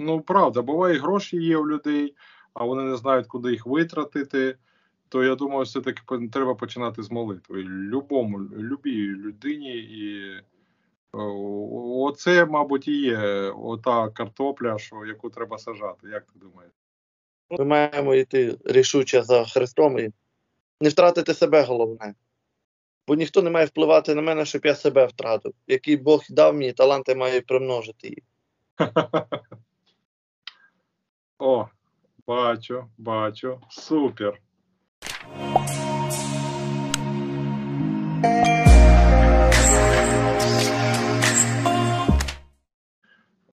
Ну, правда, буває, гроші є у людей, а вони не знають, куди їх витратити. То я думаю, все-таки треба починати з молитви. Любому, любій людині. І оце, мабуть, і є ота картопля, що, яку треба сажати. Як ти думаєш? Ми маємо йти рішуче за Христом і не втратити себе головне. Бо ніхто не має впливати на мене, щоб я себе втратив. Який Бог дав мені, таланти маю примножити їх. Бачу, бачу. Супер.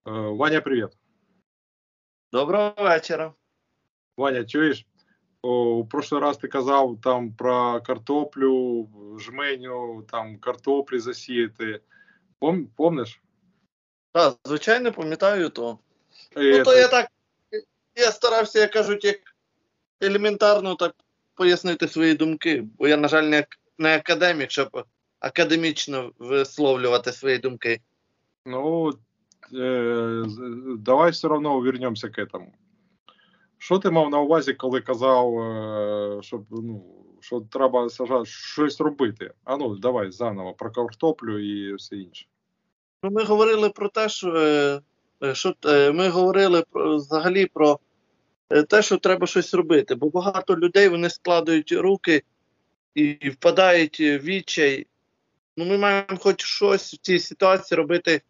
Е, Ваня, привіт. Доброго вечора. Ваня, чуєш? У прошлый раз ти казав там про картоплю, жменю, там картоплі засіяти. Пом, помниш? Так, звичайно, пам'ятаю то. Е, Ну, то я так. Я старався, як кажуть, як елементарно так пояснити свої думки. Бо я, на жаль, не, не академік, щоб академічно висловлювати свої думки. Ну, е, давай все одно вернемося к этому. Що ти мав на увазі, коли казав, е, щоб, ну, що треба сажати, щось робити? А ну, давай заново про картоплю і все інше. Ну, ми говорили про те, що, е, е, що е, ми говорили про, взагалі про те, що треба щось робити. Бо багато людей вони складають руки і впадають в відчай. Ну, ми маємо хоч щось в цій ситуації робити,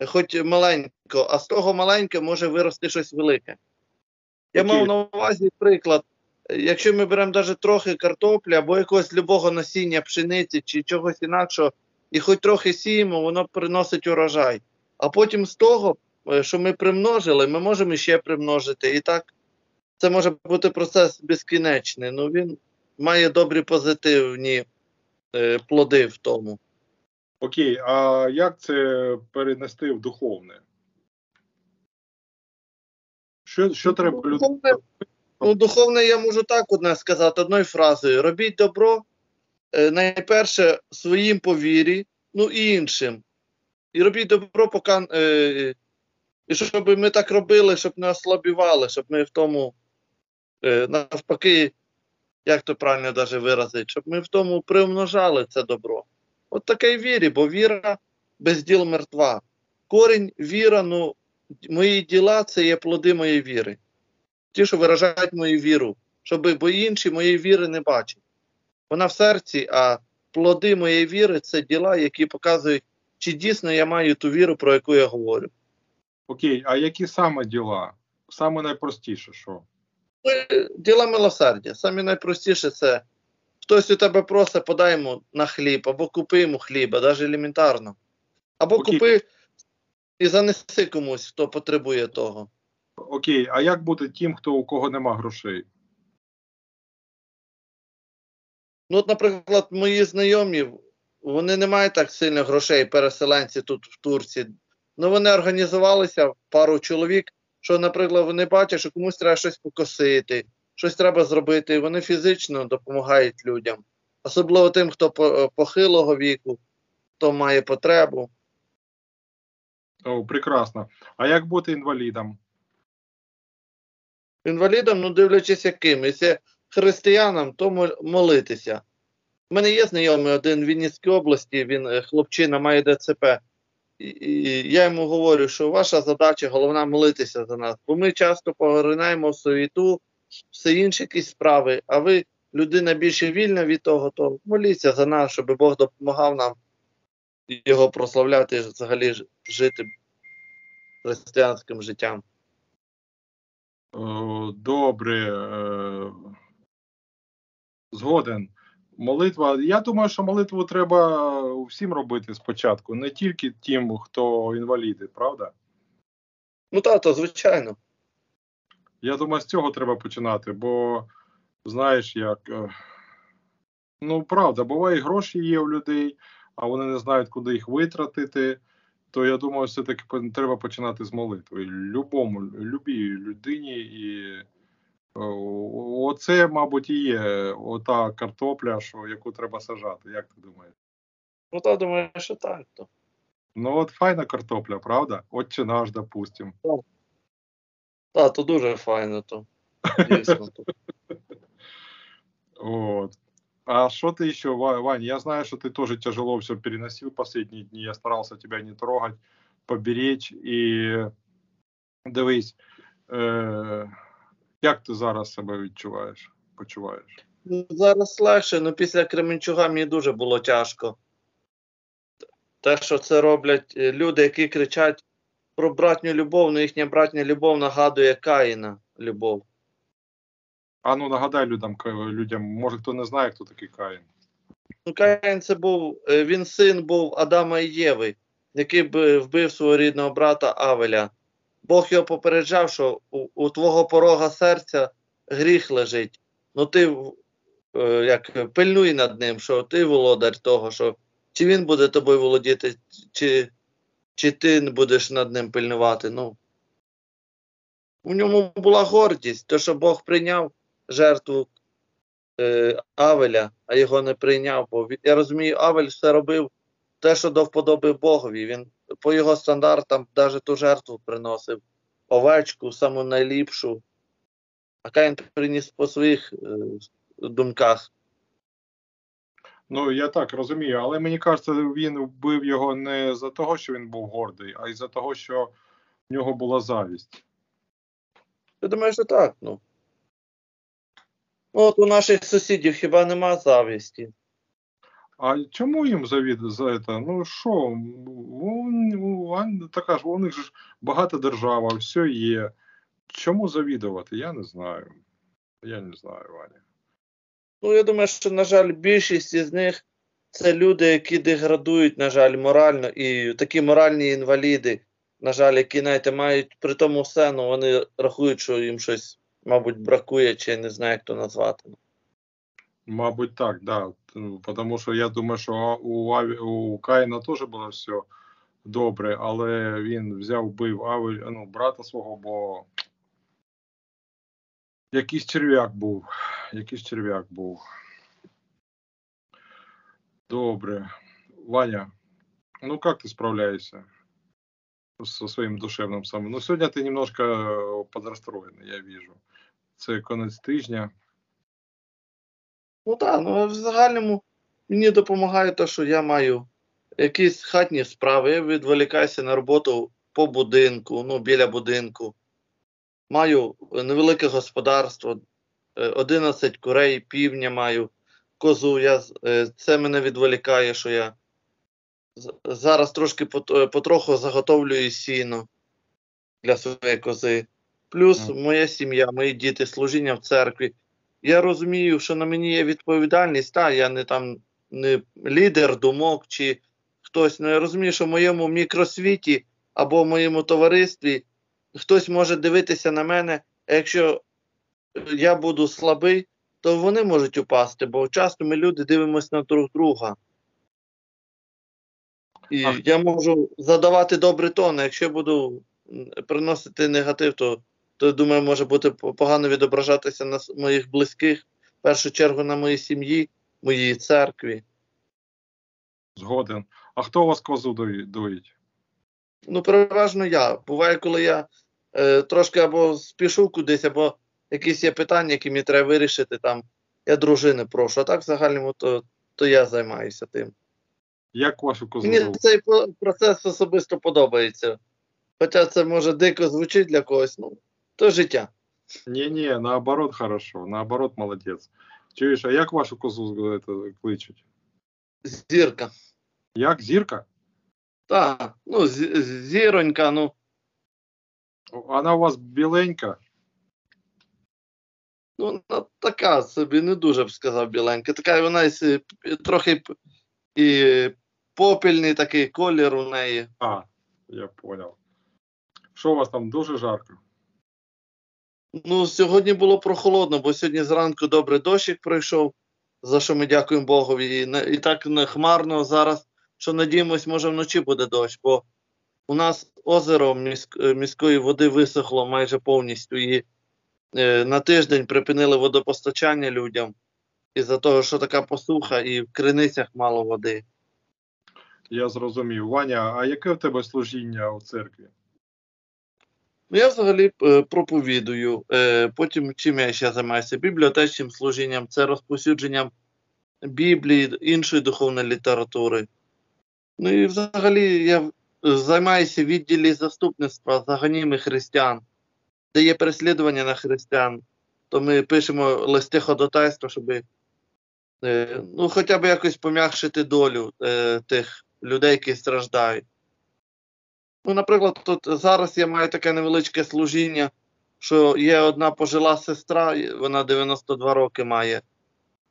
е, хоч маленько, а з того маленьке може вирости щось велике. Я Окей. мав на увазі приклад. е, Якщо ми беремо навіть трохи картоплі або якогось любого насіння пшениці чи чогось інакшого, і хоч трохи сіємо, воно приносить урожай. А потім з того, е, що ми примножили, ми можемо ще примножити. І так це може бути процес безкінечний. Ну він має добрі позитивні е, плоди в тому. Окей, а як це перенести в духовне? Що, що треба людині? Духовне, ну, духовне я можу так одне сказати, одною фразою: робіть добро е, найперше своїм по вірі, ну і іншим. І робіть добро, поки. Е, і щоб ми так робили, щоб не ослабівали, щоб ми в тому навпаки, як то правильно даже виразити, щоб ми в тому примножали це добро. От таке й вірі, бо віра без діл мертва. Корінь віра, ну, мої діла це є плоди моєї віри. Ті, що виражають мою віру, щоб бо інші моєї віри не бачать. Вона в серці, а плоди моєї віри це діла, які показують, чи дійсно я маю ту віру, про яку я говорю. Окей, а які саме діла? Саме найпростіше, що? Ну, Діла милосердя. Самі найпростіше це хтось у тебе просить, подай йому на хліб, або купи йому хліба, навіть елементарно. Або Окей. купи і занеси комусь, хто потребує того. Окей, а як бути тим, хто у кого нема грошей? Ну, от, наприклад, мої знайомі, вони не мають так сильно грошей, переселенці тут в Турції. Ну, вони організувалися пару чоловік, що, наприклад, вони бачать, що комусь треба щось покосити, щось треба зробити, і вони фізично допомагають людям. Особливо тим, хто похилого віку, хто має потребу. О, прекрасно. А як бути інвалідом? Інвалідам, ну дивлячись яким, якщо християнам, то молитися. У мене є знайомий один в Вінницькій області, він е, хлопчина має ДЦП. І, і я йому говорю, що ваша задача головна молитися за нас. Бо ми часто погринаємо в суєту, все інші якісь справи, а ви людина більше вільна від того, то моліться за нас, щоб Бог допомагав нам його прославляти, взагалі жити християнським життям. Добре. е, Згоден. Молитва. Я думаю, що молитву треба всім робити спочатку, не тільки тим, хто інваліди, правда? Ну так, то звичайно. Я думаю, з цього треба починати, бо знаєш, як. е, Ну, правда, буває, гроші є у людей, а вони не знають, куди їх витратити. То я думаю, все-таки треба починати з молитви. Любому, любій людині. І оце, мабуть, і є ота картопля, що, яку треба сажати. Як ти думаєш? Ну так, думаю, що так. То. Ну, от файна картопля, правда? Отче наш, допустим. Та, то дуже файно то. Дійсно. То. Вот. А что ты еще, Ва- Вань, я знаю, что ты тоже тяжело все переносил последние дни, я старался тебя не трогать, поберечь, і дивись, е, як ти зараз себе відчуваєш, почуваєш? Ну, Зараз легше, але після Кременчуга мені дуже було тяжко. Те, що це роблять е, люди, які кричать про братню любов, ну їхня братня любов нагадує Каїна любов. А ну нагадай людям, людям, може хто не знає, хто такий Каїн. Ну, Каїн це був, е, він син був Адама і Єви, який б вбив свого рідного брата Авеля. Бог його попереджав, що у, у твого порога серця гріх лежить. Ну ти е, як пильнуй над ним, що ти володар того, що чи він буде тобою володіти, чи, чи ти будеш над ним пильнувати. Ну, у ньому була гордість, то що Бог прийняв жертву е, Авеля, а його не прийняв. Бо я розумію, Авель все робив те, що до вподоби Богові. Він по його стандартам навіть ту жертву приносив овечку, саму найліпшу. А Каїн приніс по своїх е, думках. Ну я так розумію, але мені кажеться, він вбив його не за того, що він був гордий, а й за того, що в нього була завість. Я думаю, що так. Ну. Ну, От у наших сусідів хіба нема завісті. А чому їм завід за це? Ну що, така ж у них ж багата держава, все є. Чому завідувати? Я не знаю. Я не знаю, Ваня. Ну, я думаю, що, на жаль, більшість із них це люди, які деградують, на жаль, морально, і такі моральні інваліди, на жаль, які, знаєте, мають при тому все, ну вони рахують, що їм щось, мабуть, бракує, чи я не знаю, як то назвати. Мабуть, так, да. Ну, Тому що я думаю, що у, Аві- у Каїна теж було все добре, але він взяв, вбив Авель, ну, брата свого, бо якийсь черв'як був. Якийсь черв'як був. Добре. Ваня, ну как ты справляешься со своим душевным самым? Ну, сегодня ты немножко э, подрастроенный, я вижу. Це конець тижня. Ну так, ну в загальному мені допомагає те, що я маю якісь хатні справи, я відволікаюся на роботу по будинку, ну, біля будинку. Маю невелике господарство, е, 11 курей, півня маю, козу. Я, е, це мене відволікає, що я зараз трошки е, потроху заготовлюю сіно для своєї кози. Плюс моя сім'я, мої діти, служіння в церкві. Я розумію, що на мені є відповідальність, та я не там не лідер думок чи хтось. Ну я розумію, що в моєму мікросвіті або в моєму товаристві хтось може дивитися на мене, а якщо я буду слабий, то вони можуть упасти, бо часто ми люди дивимося на друг друга. І А- я можу задавати добрий тон, а якщо буду приносити негатив, то, то думаю, може бути погано відображатися на моїх близьких, в першу чергу на моїй сім'ї, моїй церкві. Згоден. А хто у вас козу доїть? Ну, переважно я. Буває, коли я е, трошки або спішу кудись, або якісь є питання, які мені треба вирішити, там я дружини прошу. А так в загальному то, то я займаюся тим. Як вашу козу Мені зовут? цей процес особисто подобається. Хоча це може дико звучить для когось, ну, то життя. Ні-ні, наоборот, хорошо, наоборот, молодець. Чуєш, а як вашу козу е, це, кличуть? Зірка. Як зірка? Так, ну, з- зіронька, ну. Вона у вас біленька? Ну, вона така собі, не дуже б сказав біленька. Така вона й с- трохи п- і попільний такий колір у неї. А, я понял. Що у вас там дуже жарко? Ну, сьогодні було прохолодно, бо сьогодні зранку добре дощик пройшов, за що ми дякуємо Богові. І, і так хмарно зараз, що надіємось, може вночі буде дощ, бо у нас озеро міськ, е, міської води висохло майже повністю. І е, на тиждень припинили водопостачання людям із-за того, що така посуха, і в криницях мало води. Я зрозумів. Ваня, а яке в тебе служіння у церкві? Ну, я взагалі е, проповідую. Е, потім чим я ще займаюся? Бібліотечним служінням, це розповсюдженням Біблії, іншої духовної літератури. Ну і взагалі я займаюся відділі заступництва заганіми християн, де є переслідування на християн. То ми пишемо листи ходатайства, щоб е, ну, хоча б якось пом'якшити долю е, тих людей, які страждають. Ну, наприклад, тут зараз я маю таке невеличке служіння, що є одна пожила сестра, вона 92 роки має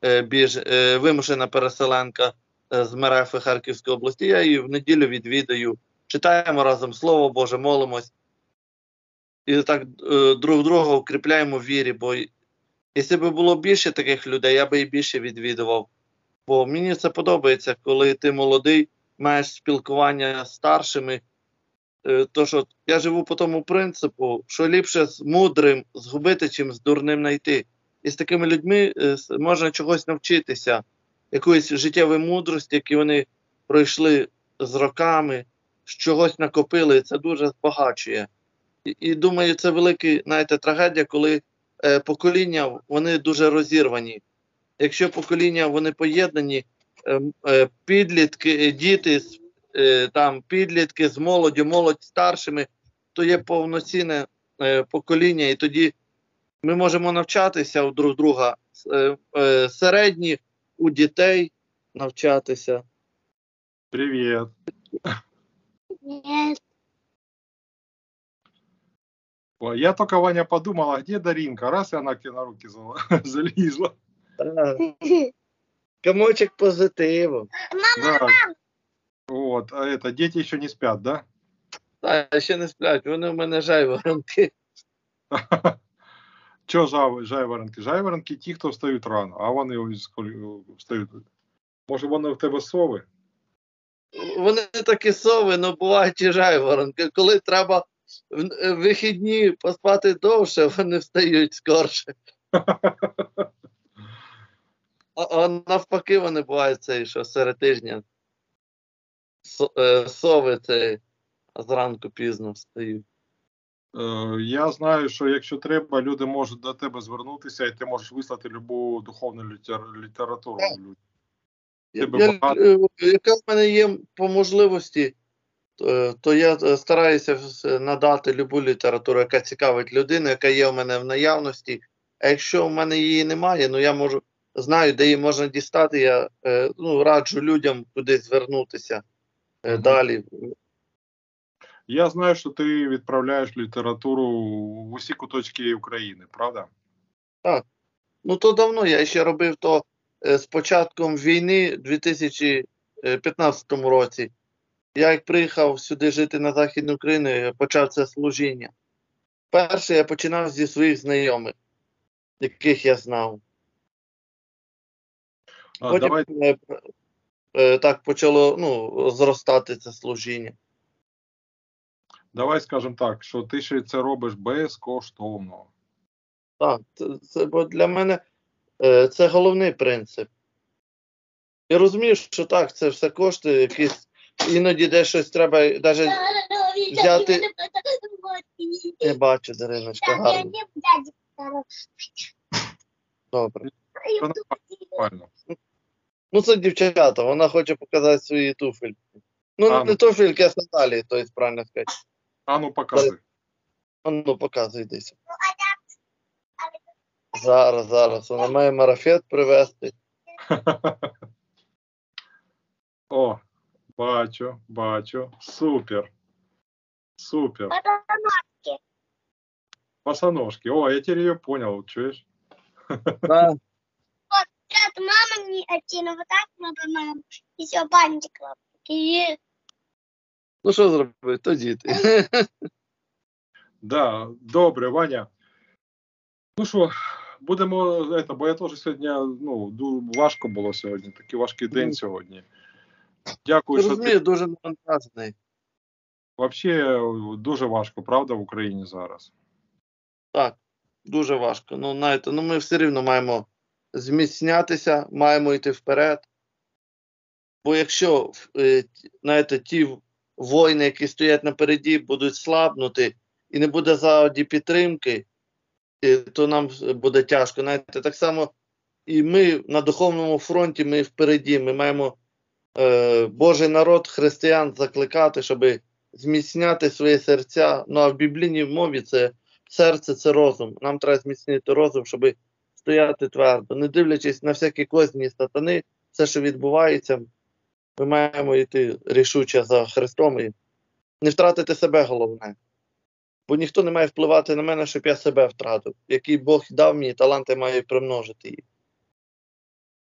е, біж, е, вимушена переселенка е, з Мерефи Харківської області. Я її в неділю відвідаю, читаємо разом Слово Боже, молимось. І так е, друг друга укріпляємо в вірі, бо якщо б було більше таких людей, я би і більше відвідував. Бо мені це подобається, коли ти молодий, маєш спілкування з старшими. Е, То що я живу по тому принципу, що ліпше з мудрим згубити, чим з дурним знайти. І з такими людьми е, можна чогось навчитися, якоїсь життєвої мудрості, які вони пройшли з роками, чогось накопили, і це дуже збагачує. І, і думаю, це велика знаєте, трагедія, коли е, покоління вони дуже розірвані. Якщо покоління вони поєднані, е, е, підлітки, е, діти, з- там, підлітки з молоддю, молодь старшими, то є повноцінне е, покоління, і тоді ми можемо навчатися у друг друга. Е, е, середні у дітей навчатися. Привіт. Нет. Ой, Я только, Ваня, подумал, а где Даринка? Раз, и она к тебе на руки зал- залізла. Комочок позитиву. Мама, Да. Вот, а это, дети еще не спят, да? Та, ще не сплять, вони в мене жайворонки. Чо жайворонки? Жайворонки ті, хто встають рано, а вони встають. Може, вони в тебе сови? Вони такі сови, але бувають і жайворонки. Коли треба в е, вихідні поспати довше, вони встають скорше. А, а навпаки, вони бувають цей, що серед тижня. Е, Сови цей, а зранку пізно встають. Е, Я знаю, що якщо треба, люди можуть до тебе звернутися, і ти можеш вислати любу духовну літературу. Я, багато? е, яка в мене є по можливості, то, я стараюся надати любу літературу, яка цікавить людину, яка є у мене в наявності. А якщо в мене її немає, ну я можу знаю, де її можна дістати. Я ну, раджу людям кудись звернутися. Далі. Я знаю, що ти відправляєш літературу в усі куточки України, правда? Так. Ну то давно я ще робив то е, з початком війни у 2015 році. Я як приїхав сюди жити на Західну Україну, я почав це служіння. Перше я починав зі своїх знайомих, яких я знав. А, Потім давай, е, е, так почало ну, зростати це служіння. давай скажемо так, що ти ще це робиш безкоштовно. Так, це, це бо для мене е, це головний принцип. Я розумію, що так, це все коштує, якісь іноді де щось треба, навіть взяти- не бачу, Дариночка, гарно. Добре. Нормально. Ну, це дівчата, вона хоче показати свої туфельки. Ну, А, не ну. туфельки, а сандалії, то є правильно сказати. А ну покажи. А Ну, показуй десь. Зараз, зараз. Вона має марафет привезти. О, бачу, бачу. Супер. Супер. Босоножки. О, я теперь ее понял, чуешь? Да. Один, вот так надо нам. Еще бантик лапки. Ну, що зробити? То діти. Да, добре, Ваня. Ну що, будемо, это, бо я теж сьогодні, ну, важко було сьогодні, такий важкий день сьогодні. Дякую, що ти Розумію, дуже навантажений. Вообще дуже важко, правда, в Україні зараз. Так, дуже важко. Ну, знаєте, ну ми все рівно маємо зміцнятися, маємо йти вперед. Бо якщо е, знаєте, ті воїни, які стоять напереді, будуть слабнути, і не буде ззаді підтримки, е, то нам буде тяжко. Знаєте, так само і ми на духовному фронті, ми впереді, ми маємо е, Божий народ, християн закликати, щоб зміцняти свої серця. Ну а в біблійній мові це серце це розум. Нам треба зміцнити розум, щоб стояти твердо, не дивлячись на всякі козні сатани, все, що відбувається, ми маємо йти рішуче за Христом і не втратити себе головне. Бо ніхто не має впливати на мене, щоб я себе втратив. Який Бог дав мені, таланти маю примножити їх.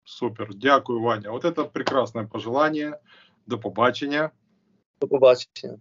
Супер. Дякую, Ваня. Вот это прекрасное пожелание. До побачення. До побачення.